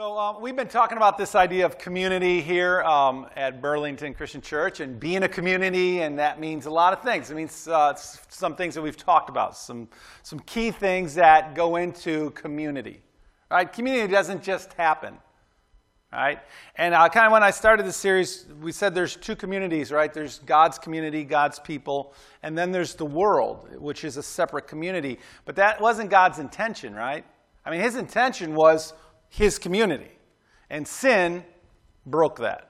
So, um, we've been talking about this idea of community here um, at Burlington Christian Church and being a community, and that means a lot of things. It means uh, some things that we've talked about, some, some key things that go into community. Right? Community doesn't just happen. Right? And uh, kind of when I started the series, we said there's two communities, right? There's God's community, God's people, and then there's the world, which is a separate community. But that wasn't God's intention, right? I mean, his intention was his community. And sin broke that.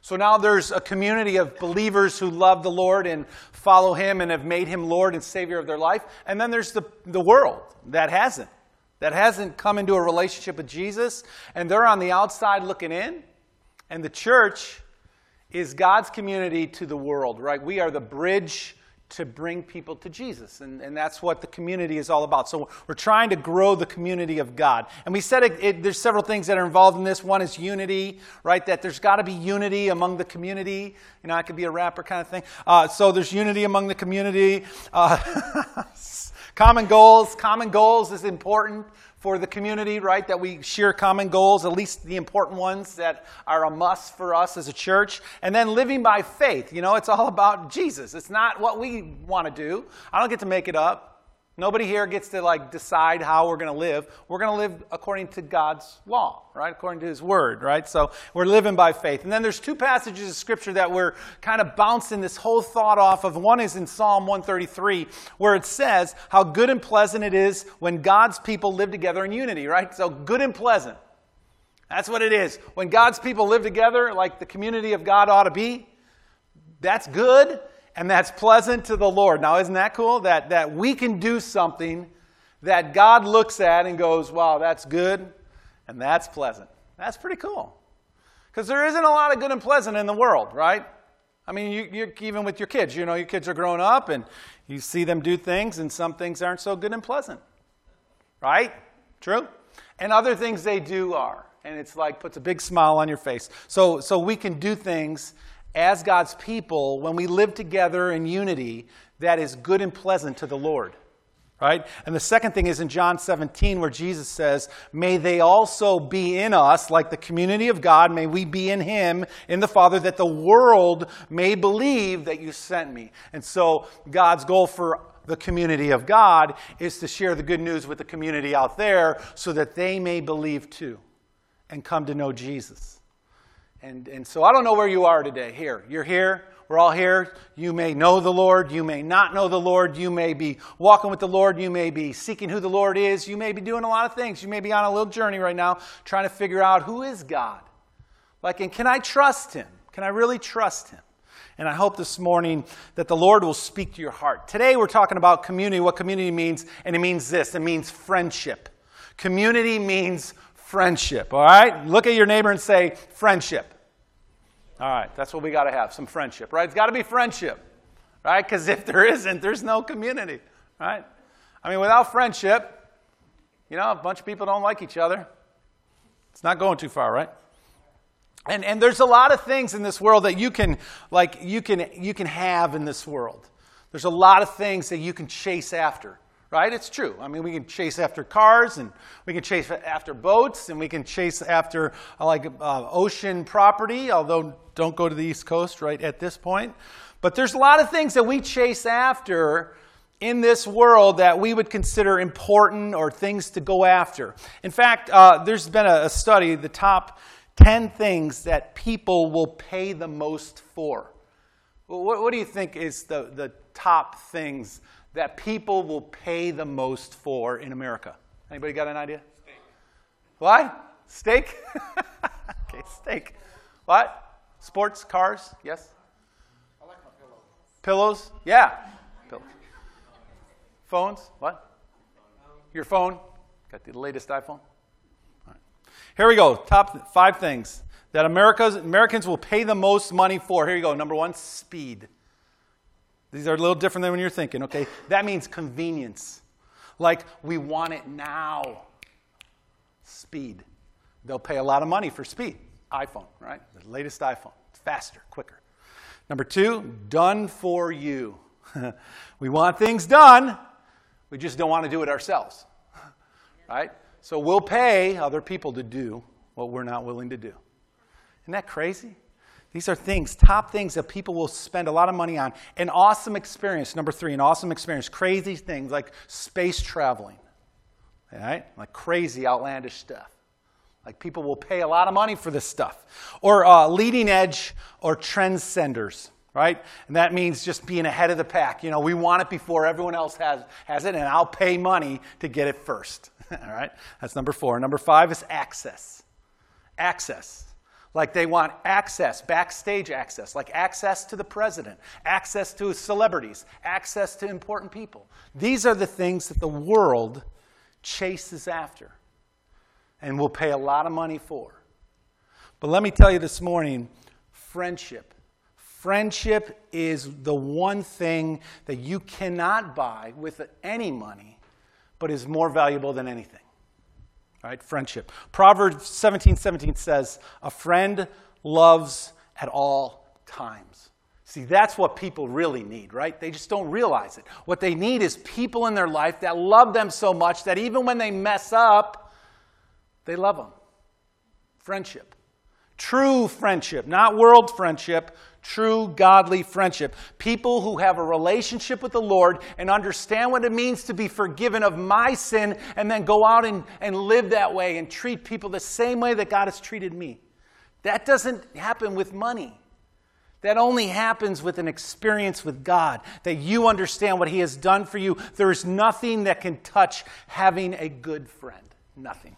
So now there's a community of believers who love the Lord and follow him and have made him Lord and Savior of their life. And then there's the, the world that hasn't, that hasn't come into a relationship with Jesus. And they're on the outside looking in. And the church is God's community to the world, right? We are the bridge to bring people to Jesus. And, and that's what the community is all about. So we're trying to grow the community of God. And we said it, it, there's several things that are involved in this. One is unity, right? That there's got to be unity among the community. You know, I could be a rapper kind of thing. Uh, so there's unity among the community. Uh, common goals. Common goals is important for the community, right? That we share common goals, at least the important ones that are a must for us as a church. And then living by faith. You know, it's all about Jesus. It's not what we want to do. I don't get to make it up. Nobody here gets to like decide how we're going to live. We're going to live according to God's law, right? According to His Word, right? So we're living by faith. And then there's two passages of Scripture that we're kind of bouncing this whole thought off of. One is in Psalm 133, where it says how good and pleasant it is when God's people live together in unity, right? So good and pleasant. That's what it is. When God's people live together, like the community of God ought to be, that's good and that's pleasant to the Lord. Now, isn't that cool? That, that we can do something that God looks at and goes, wow, that's good and that's pleasant. That's pretty cool. Because there isn't a lot of good and pleasant in the world, right? I mean, you, even with your kids, you know, your kids are growing up and you see them do things, and some things aren't so good and pleasant, right? True? And other things they do are. And it's like puts a big smile on your face. So, so we can do things as God's people, when we live together in unity, that is good and pleasant to the Lord. Right? And the second thing is in John 17, where Jesus says, May they also be in us, like the community of God, may we be in Him, in the Father, that the world may believe that you sent me. And so, God's goal for the community of God is to share the good news with the community out there so that they may believe too and come to know Jesus. And, and so I don't know where you are today. Here, you're here. We're all here. You may know the Lord. You may not know the Lord. You may be walking with the Lord. You may be seeking who the Lord is. You may be doing a lot of things. You may be on a little journey right now trying to figure out who is God. Like, and can I trust Him? Can I really trust Him? And I hope this morning that the Lord will speak to your heart. Today we're talking about community, what community means, and it means this it means friendship. Community means friendship, all right? Look at your neighbor and say, friendship. All right, that's what we got to have some friendship, right? It's got to be friendship, right? Because if there isn't, there's no community, right? I mean, without friendship, you know, a bunch of people don't like each other. It's not going too far, right? And, and there's a lot of things in this world that you can like you can you can have in this world. There's a lot of things that you can chase after right? It's true. I mean, we can chase after cars and we can chase after boats and we can chase after uh, like uh, ocean property, although don't go to the East Coast right at this point. But there's a lot of things that we chase after in this world that we would consider important or things to go after. In fact, uh, there's been a, a study, the top 10 things that people will pay the most for. What, what do you think is the, the top things that people will pay the most for in America? Anybody got an idea? Steak. What? Steak? okay, steak. What? Sports, cars? Yes? I like my pillows. Pillows? Yeah. Pillows. Phones? What? Your phone? Got the latest iPhone? Here we go. Top five things that America's, Americans will pay the most money for. Here you go. Number one, speed. These are a little different than when you're thinking, okay? That means convenience. Like, we want it now. Speed. They'll pay a lot of money for speed. iPhone, right? The latest iPhone. Faster, quicker. Number two, done for you. we want things done, we just don't want to do it ourselves, right? So we'll pay other people to do what we're not willing to do. Isn't that crazy? These are things, top things that people will spend a lot of money on. An awesome experience, number three, an awesome experience. Crazy things like space traveling, all right? Like crazy, outlandish stuff. Like people will pay a lot of money for this stuff. Or uh, leading edge or trendsetters, right? And that means just being ahead of the pack. You know, we want it before everyone else has, has it, and I'll pay money to get it first. All right? That's number four. Number five is access. Access. Like they want access, backstage access, like access to the president, access to celebrities, access to important people. These are the things that the world chases after and will pay a lot of money for. But let me tell you this morning friendship. Friendship is the one thing that you cannot buy with any money, but is more valuable than anything. Right? Friendship. Proverbs 17 17 says, A friend loves at all times. See, that's what people really need, right? They just don't realize it. What they need is people in their life that love them so much that even when they mess up, they love them. Friendship. True friendship, not world friendship, true godly friendship. People who have a relationship with the Lord and understand what it means to be forgiven of my sin and then go out and, and live that way and treat people the same way that God has treated me. That doesn't happen with money. That only happens with an experience with God, that you understand what He has done for you. There is nothing that can touch having a good friend. Nothing.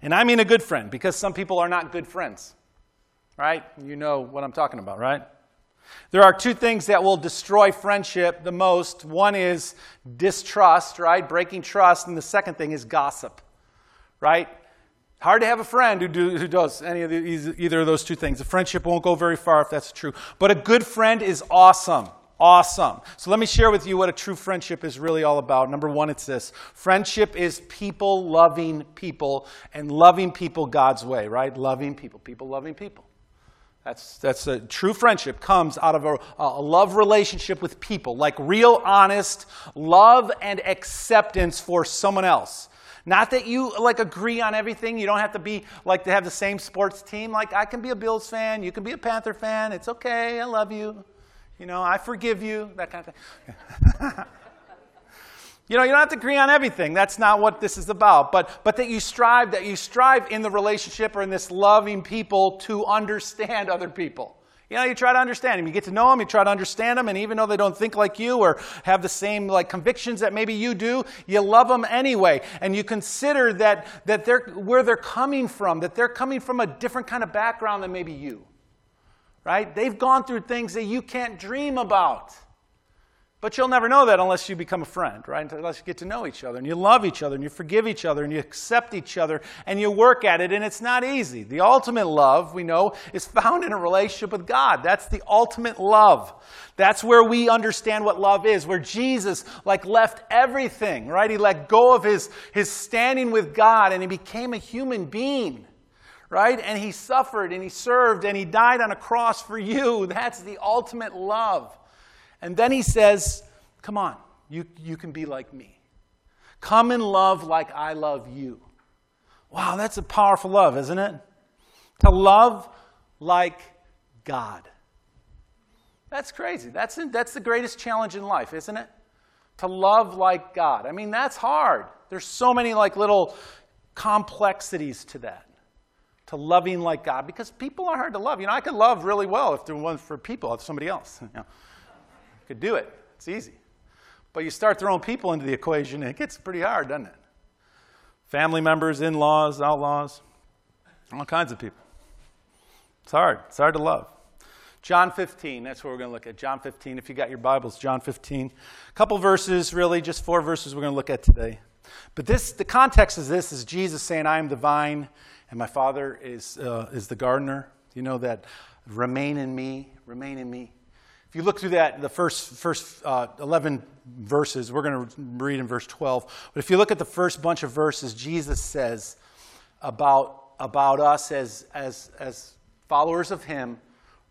And I mean a good friend because some people are not good friends right? You know what I'm talking about, right? There are two things that will destroy friendship the most. One is distrust, right? Breaking trust. And the second thing is gossip, right? Hard to have a friend who, do, who does any of the, either of those two things. A friendship won't go very far if that's true. But a good friend is awesome. Awesome. So let me share with you what a true friendship is really all about. Number one, it's this friendship is people loving people and loving people God's way, right? Loving people, people loving people. That's, that's a true friendship comes out of a, a, love relationship with people, like real, honest love and acceptance for someone else. Not that you like agree on everything. You don't have to be like to have the same sports team. Like I can be a Bills fan, you can be a Panther fan. It's okay. I love you. You know, I forgive you. That kind of thing. You know, you don't have to agree on everything. That's not what this is about. But, but that you strive, that you strive in the relationship or in this loving people to understand other people. You know, you try to understand them. You get to know them, you try to understand them, and even though they don't think like you or have the same like convictions that maybe you do, you love them anyway. And you consider that, that they're where they're coming from, that they're coming from a different kind of background than maybe you. Right? They've gone through things that you can't dream about. But you'll never know that unless you become a friend, right? Unless you get to know each other and you love each other and you forgive each other and you accept each other and you work at it, and it's not easy. The ultimate love, we know, is found in a relationship with God. That's the ultimate love. That's where we understand what love is, where Jesus, like, left everything, right? He let go of his, his standing with God and he became a human being right? And he suffered and he served and he died on a cross for you. That's the ultimate love. And then he says, Come on, you, you can be like me. Come and love like I love you. Wow, that's a powerful love, isn't it? To love like God. That's crazy. That's, that's the greatest challenge in life, isn't it? To love like God. I mean, that's hard. There's so many like little complexities to that. To loving like God. Because people are hard to love. You know, I could love really well if there was for people, if somebody else. You know could do it. It's easy. But you start throwing people into the equation, and it gets pretty hard, doesn't it? Family members, in laws, outlaws, all kinds of people. It's hard. It's hard to love. John 15, that's what we're going to look at. John 15, if you got your Bibles, John 15. A couple verses, really, just four verses we're going to look at today. But this, the context is this is Jesus saying, I am the vine, and my Father is, uh, is the gardener. You know that remain in me, remain in me. If you look through that, the first, first uh, 11 verses, we're going to read in verse 12. But if you look at the first bunch of verses, Jesus says about, about us as, as, as followers of Him,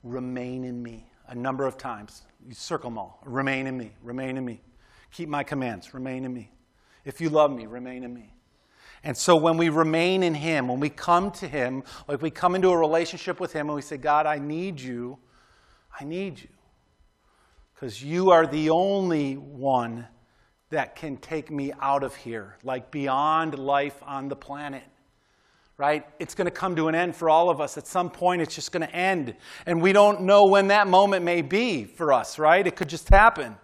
remain in me a number of times. You circle them all. Remain in me, remain in me. Keep my commands, remain in me. If you love me, remain in me. And so when we remain in Him, when we come to Him, like we come into a relationship with Him and we say, God, I need you, I need you. Because you are the only one that can take me out of here, like beyond life on the planet. Right? It's going to come to an end for all of us. At some point, it's just going to end. And we don't know when that moment may be for us, right? It could just happen.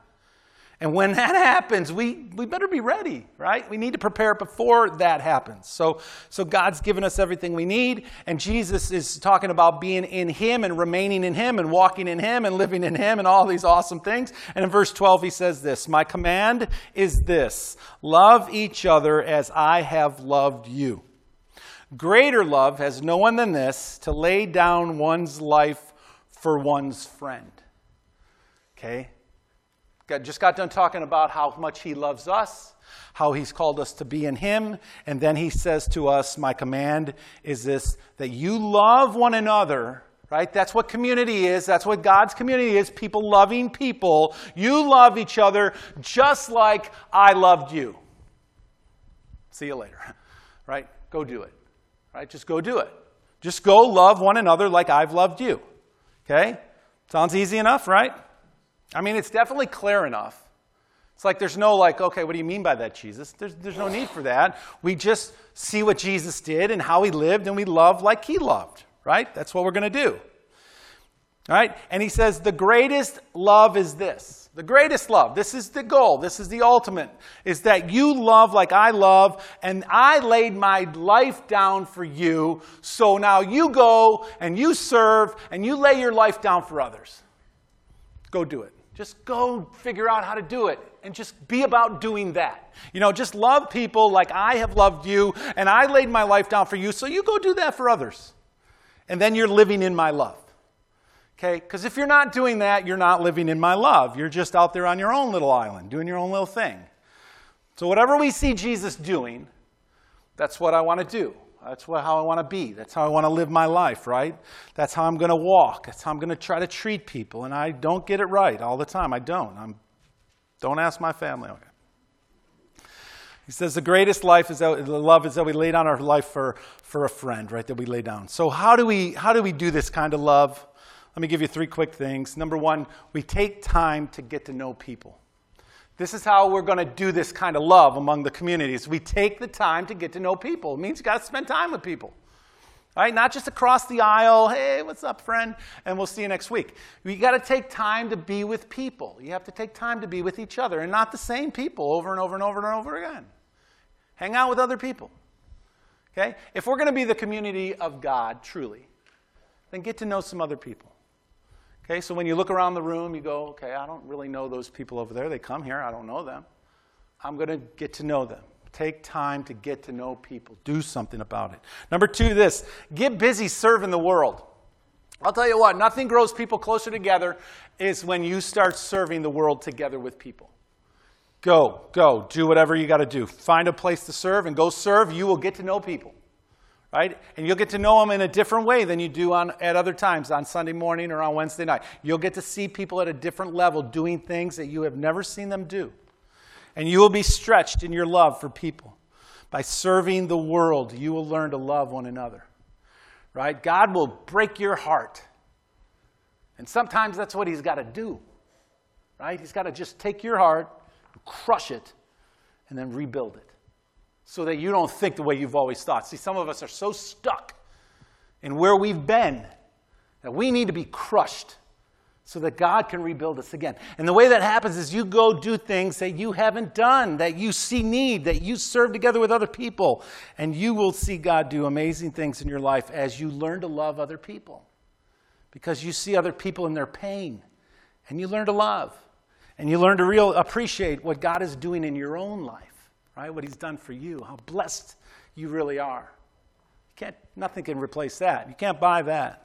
And when that happens, we, we better be ready, right? We need to prepare before that happens. So, so God's given us everything we need, and Jesus is talking about being in Him and remaining in Him and walking in Him and living in Him and all these awesome things. And in verse 12, he says this My command is this love each other as I have loved you. Greater love has no one than this to lay down one's life for one's friend. Okay? Just got done talking about how much he loves us, how he's called us to be in him, and then he says to us, My command is this that you love one another. Right? That's what community is. That's what God's community is. People loving people. You love each other just like I loved you. See you later. Right? Go do it. Right? Just go do it. Just go love one another like I've loved you. Okay? Sounds easy enough, right? I mean, it's definitely clear enough. It's like there's no, like, okay, what do you mean by that, Jesus? There's, there's no need for that. We just see what Jesus did and how he lived, and we love like he loved, right? That's what we're going to do. All right? And he says, the greatest love is this. The greatest love, this is the goal, this is the ultimate, is that you love like I love, and I laid my life down for you, so now you go and you serve and you lay your life down for others. Go do it. Just go figure out how to do it and just be about doing that. You know, just love people like I have loved you and I laid my life down for you, so you go do that for others. And then you're living in my love. Okay? Because if you're not doing that, you're not living in my love. You're just out there on your own little island, doing your own little thing. So, whatever we see Jesus doing, that's what I want to do. That's what, how I want to be. That's how I want to live my life, right? That's how I'm going to walk. That's how I'm going to try to treat people. And I don't get it right all the time. I don't. I'm, don't ask my family. Okay. He says the greatest life is that, love is that we lay down our life for, for a friend, right? That we lay down. So how do we how do we do this kind of love? Let me give you three quick things. Number one, we take time to get to know people. This is how we're going to do this kind of love among the communities. We take the time to get to know people. It means you got to spend time with people. Right? Not just across the aisle, hey, what's up, friend? And we'll see you next week. You got to take time to be with people. You have to take time to be with each other and not the same people over and over and over and over again. Hang out with other people. Okay? If we're going to be the community of God, truly, then get to know some other people. Okay, so when you look around the room, you go, okay, I don't really know those people over there. They come here, I don't know them. I'm going to get to know them. Take time to get to know people. Do something about it. Number two, this get busy serving the world. I'll tell you what, nothing grows people closer together is when you start serving the world together with people. Go, go, do whatever you got to do. Find a place to serve and go serve. You will get to know people right? And you'll get to know them in a different way than you do on, at other times on Sunday morning or on Wednesday night. You'll get to see people at a different level doing things that you have never seen them do. And you will be stretched in your love for people. By serving the world, you will learn to love one another, right? God will break your heart. And sometimes that's what He's got to do, right? He's got to just take your heart, crush it, and then rebuild it so that you don't think the way you've always thought. See, some of us are so stuck in where we've been that we need to be crushed so that God can rebuild us again. And the way that happens is you go do things that you haven't done, that you see need, that you serve together with other people, and you will see God do amazing things in your life as you learn to love other people. Because you see other people in their pain, and you learn to love, and you learn to real appreciate what God is doing in your own life right? What he's done for you, how blessed you really are. You can't, nothing can replace that. You can't buy that.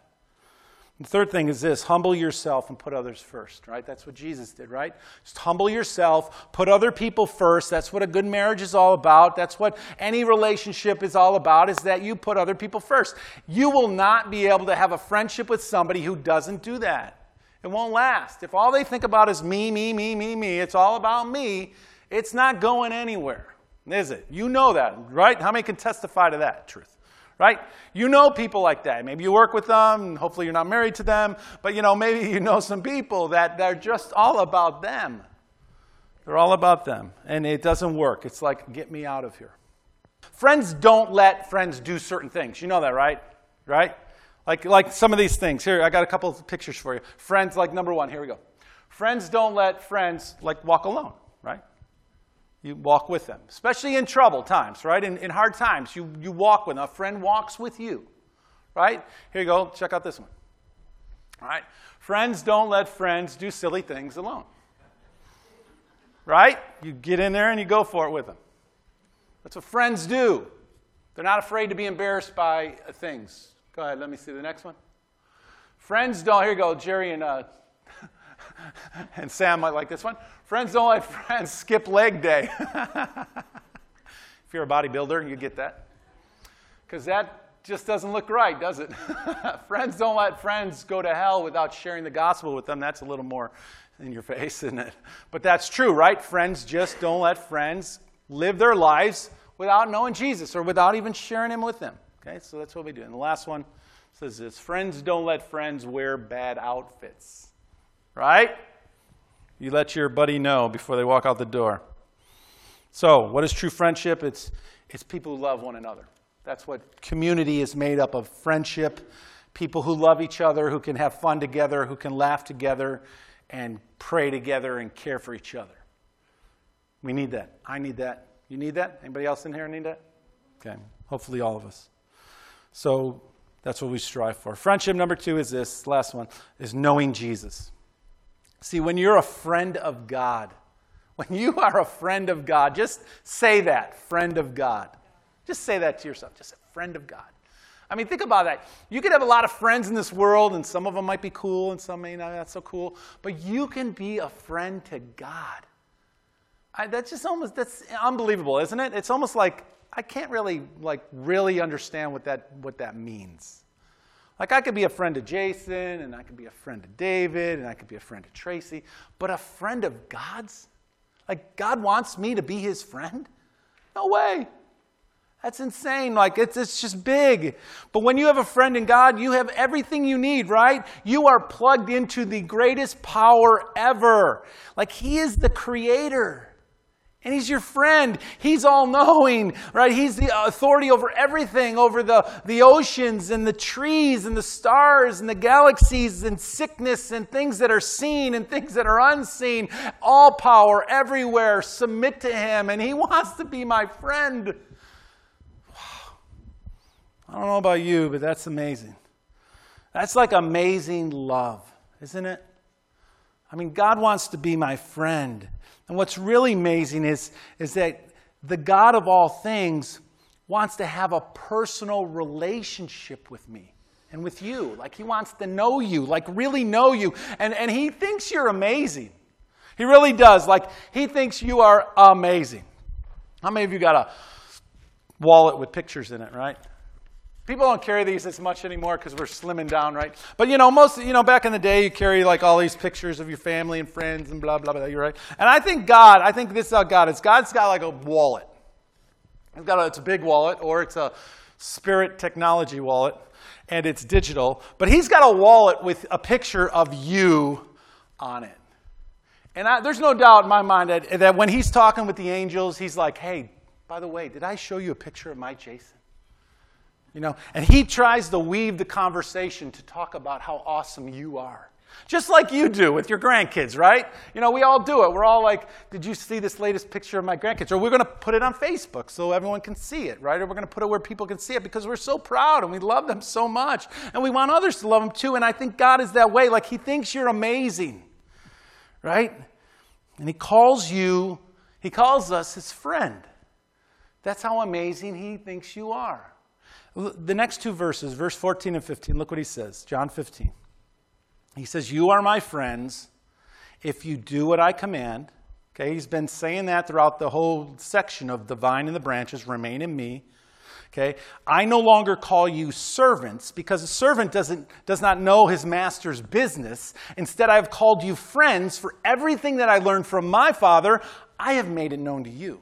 The third thing is this humble yourself and put others first, right? That's what Jesus did, right? Just humble yourself, put other people first. That's what a good marriage is all about. That's what any relationship is all about, is that you put other people first. You will not be able to have a friendship with somebody who doesn't do that. It won't last. If all they think about is me, me, me, me, me, it's all about me, it's not going anywhere. Is it? You know that, right? How many can testify to that truth? Right? You know people like that. Maybe you work with them, hopefully you're not married to them, but you know, maybe you know some people that they're just all about them. They're all about them. And it doesn't work. It's like, get me out of here. Friends don't let friends do certain things. You know that, right? Right? Like, like some of these things. Here, I got a couple of pictures for you. Friends, like number one, here we go. Friends don't let friends like walk alone, right? You walk with them, especially in trouble times, right? In, in hard times, you, you walk with them. A friend walks with you, right? Here you go. Check out this one. All right? Friends don't let friends do silly things alone, right? You get in there and you go for it with them. That's what friends do. They're not afraid to be embarrassed by things. Go ahead, let me see the next one. Friends don't, here you go, Jerry and uh, and Sam might like this one. Friends don't let friends skip leg day. if you're a bodybuilder, you get that. Because that just doesn't look right, does it? friends don't let friends go to hell without sharing the gospel with them. That's a little more in your face, isn't it? But that's true, right? Friends just don't let friends live their lives without knowing Jesus or without even sharing him with them. Okay, so that's what we do. And the last one says this Friends don't let friends wear bad outfits right? You let your buddy know before they walk out the door. So, what is true friendship? It's, it's people who love one another. That's what community is made up of friendship, people who love each other, who can have fun together, who can laugh together, and pray together and care for each other. We need that. I need that. You need that? Anybody else in here need that? Okay. Hopefully, all of us. So, that's what we strive for. Friendship number two is this last one is knowing Jesus. See, when you're a friend of God, when you are a friend of God, just say that, friend of God. Just say that to yourself, just a friend of God. I mean, think about that. You could have a lot of friends in this world, and some of them might be cool, and some may not not so cool, but you can be a friend to God. I, that's just almost that's unbelievable, isn't it? It's almost like I can't really like really understand what that what that means. Like, I could be a friend of Jason, and I could be a friend of David, and I could be a friend of Tracy, but a friend of God's? Like, God wants me to be his friend? No way. That's insane. Like, it's, it's just big. But when you have a friend in God, you have everything you need, right? You are plugged into the greatest power ever. Like, He is the creator. And he's your friend. He's all knowing, right? He's the authority over everything, over the, the oceans and the trees and the stars and the galaxies and sickness and things that are seen and things that are unseen. All power everywhere. Submit to him. And he wants to be my friend. I don't know about you, but that's amazing. That's like amazing love, isn't it? I mean, God wants to be my friend. And what's really amazing is, is that the God of all things wants to have a personal relationship with me and with you. Like he wants to know you, like really know you. And, and he thinks you're amazing. He really does. Like he thinks you are amazing. How many of you got a wallet with pictures in it, right? People don't carry these as much anymore because we're slimming down, right? But you know, most you know, back in the day, you carry like all these pictures of your family and friends and blah blah blah. You're right. And I think God, I think this is how God is. God's got like a wallet. It's got a, it's a big wallet, or it's a spirit technology wallet, and it's digital. But He's got a wallet with a picture of you on it. And I, there's no doubt in my mind that, that when He's talking with the angels, He's like, "Hey, by the way, did I show you a picture of my Jason?" You know, and he tries to weave the conversation to talk about how awesome you are. Just like you do with your grandkids, right? You know, we all do it. We're all like, did you see this latest picture of my grandkids? Or we're going to put it on Facebook so everyone can see it, right? Or we're going to put it where people can see it because we're so proud and we love them so much. And we want others to love them too. And I think God is that way. Like, He thinks you're amazing, right? And He calls you, He calls us His friend. That's how amazing He thinks you are. The next two verses, verse 14 and 15, look what he says. John 15. He says, You are my friends if you do what I command. Okay, he's been saying that throughout the whole section of the vine and the branches, remain in me. Okay, I no longer call you servants because a servant doesn't, does not know his master's business. Instead, I have called you friends for everything that I learned from my father, I have made it known to you.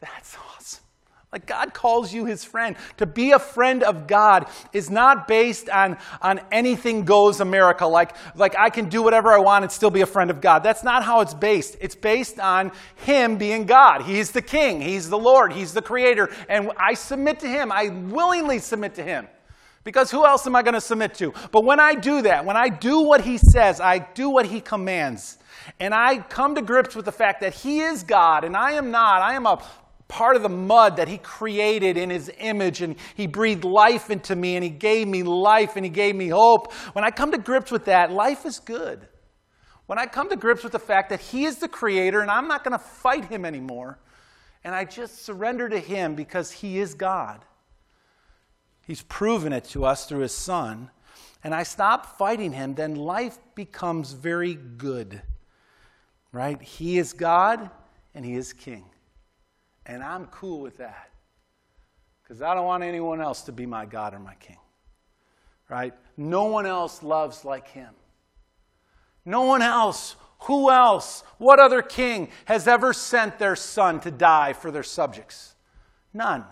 That's awesome. Like God calls you his friend. To be a friend of God is not based on, on anything goes America, like, like I can do whatever I want and still be a friend of God. That's not how it's based. It's based on him being God. He's the king, he's the Lord, he's the creator, and I submit to him. I willingly submit to him. Because who else am I going to submit to? But when I do that, when I do what he says, I do what he commands, and I come to grips with the fact that he is God and I am not, I am a part of the mud that he created in his image and he breathed life into me and he gave me life and he gave me hope. When I come to grips with that, life is good. When I come to grips with the fact that he is the creator and I'm not going to fight him anymore, and I just surrender to him because he is God. He's proven it to us through his son. And I stop fighting him, then life becomes very good. Right? He is God and he is king. And I'm cool with that. Because I don't want anyone else to be my God or my king. Right? No one else loves like him. No one else. Who else? What other king has ever sent their son to die for their subjects? None.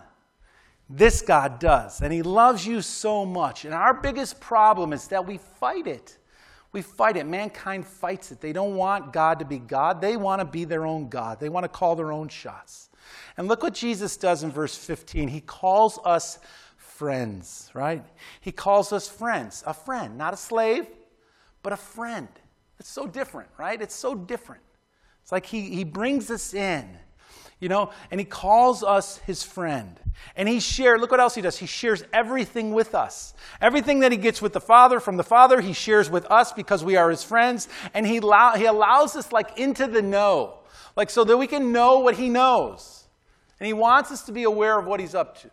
This God does. And he loves you so much. And our biggest problem is that we fight it. We fight it. Mankind fights it. They don't want God to be God. They want to be their own God. They want to call their own shots. And look what Jesus does in verse 15. He calls us friends, right? He calls us friends. A friend, not a slave, but a friend. It's so different, right? It's so different. It's like he, he brings us in, you know, and he calls us his friend. And he shares, look what else he does. He shares everything with us. Everything that he gets with the Father, from the Father, he shares with us because we are his friends. And he, allow, he allows us like into the know, like so that we can know what he knows. And he wants us to be aware of what he's up to.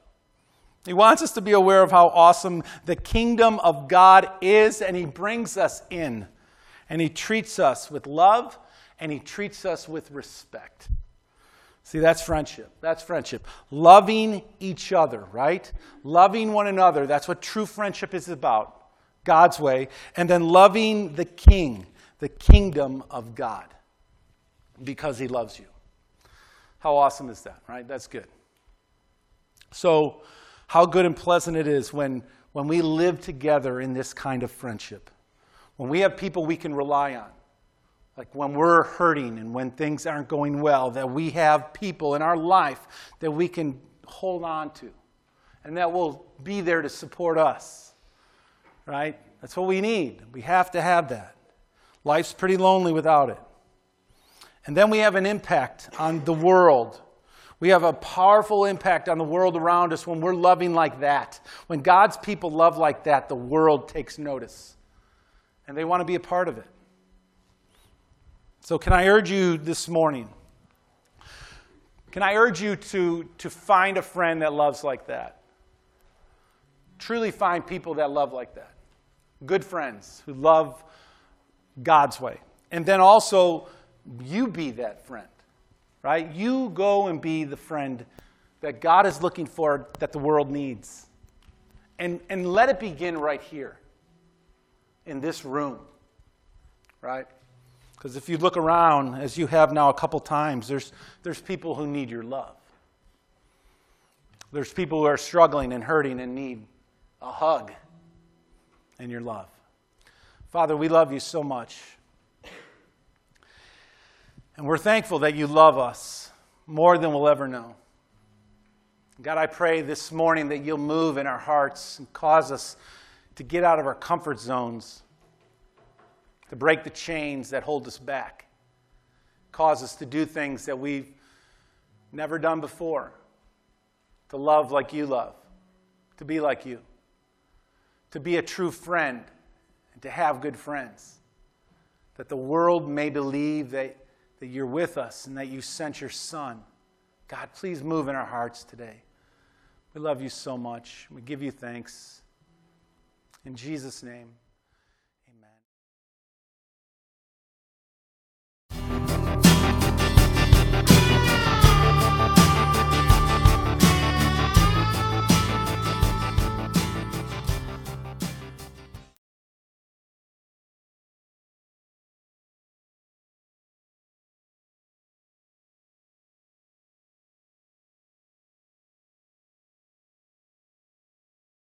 He wants us to be aware of how awesome the kingdom of God is, and he brings us in. And he treats us with love, and he treats us with respect. See, that's friendship. That's friendship. Loving each other, right? Loving one another. That's what true friendship is about. God's way. And then loving the king, the kingdom of God, because he loves you. How awesome is that, right? That's good. So, how good and pleasant it is when, when we live together in this kind of friendship. When we have people we can rely on. Like when we're hurting and when things aren't going well, that we have people in our life that we can hold on to and that will be there to support us. Right? That's what we need. We have to have that. Life's pretty lonely without it. And then we have an impact on the world. We have a powerful impact on the world around us when we're loving like that. When God's people love like that, the world takes notice. And they want to be a part of it. So, can I urge you this morning? Can I urge you to, to find a friend that loves like that? Truly find people that love like that. Good friends who love God's way. And then also, you be that friend, right? You go and be the friend that God is looking for, that the world needs. And, and let it begin right here in this room, right? Because if you look around, as you have now a couple times, there's, there's people who need your love. There's people who are struggling and hurting and need a hug and your love. Father, we love you so much. And we're thankful that you love us more than we'll ever know. God, I pray this morning that you'll move in our hearts and cause us to get out of our comfort zones to break the chains that hold us back, cause us to do things that we've never done before, to love like you love, to be like you, to be a true friend, and to have good friends, that the world may believe that, that you're with us and that you sent your Son. God, please move in our hearts today. We love you so much. We give you thanks. In Jesus' name.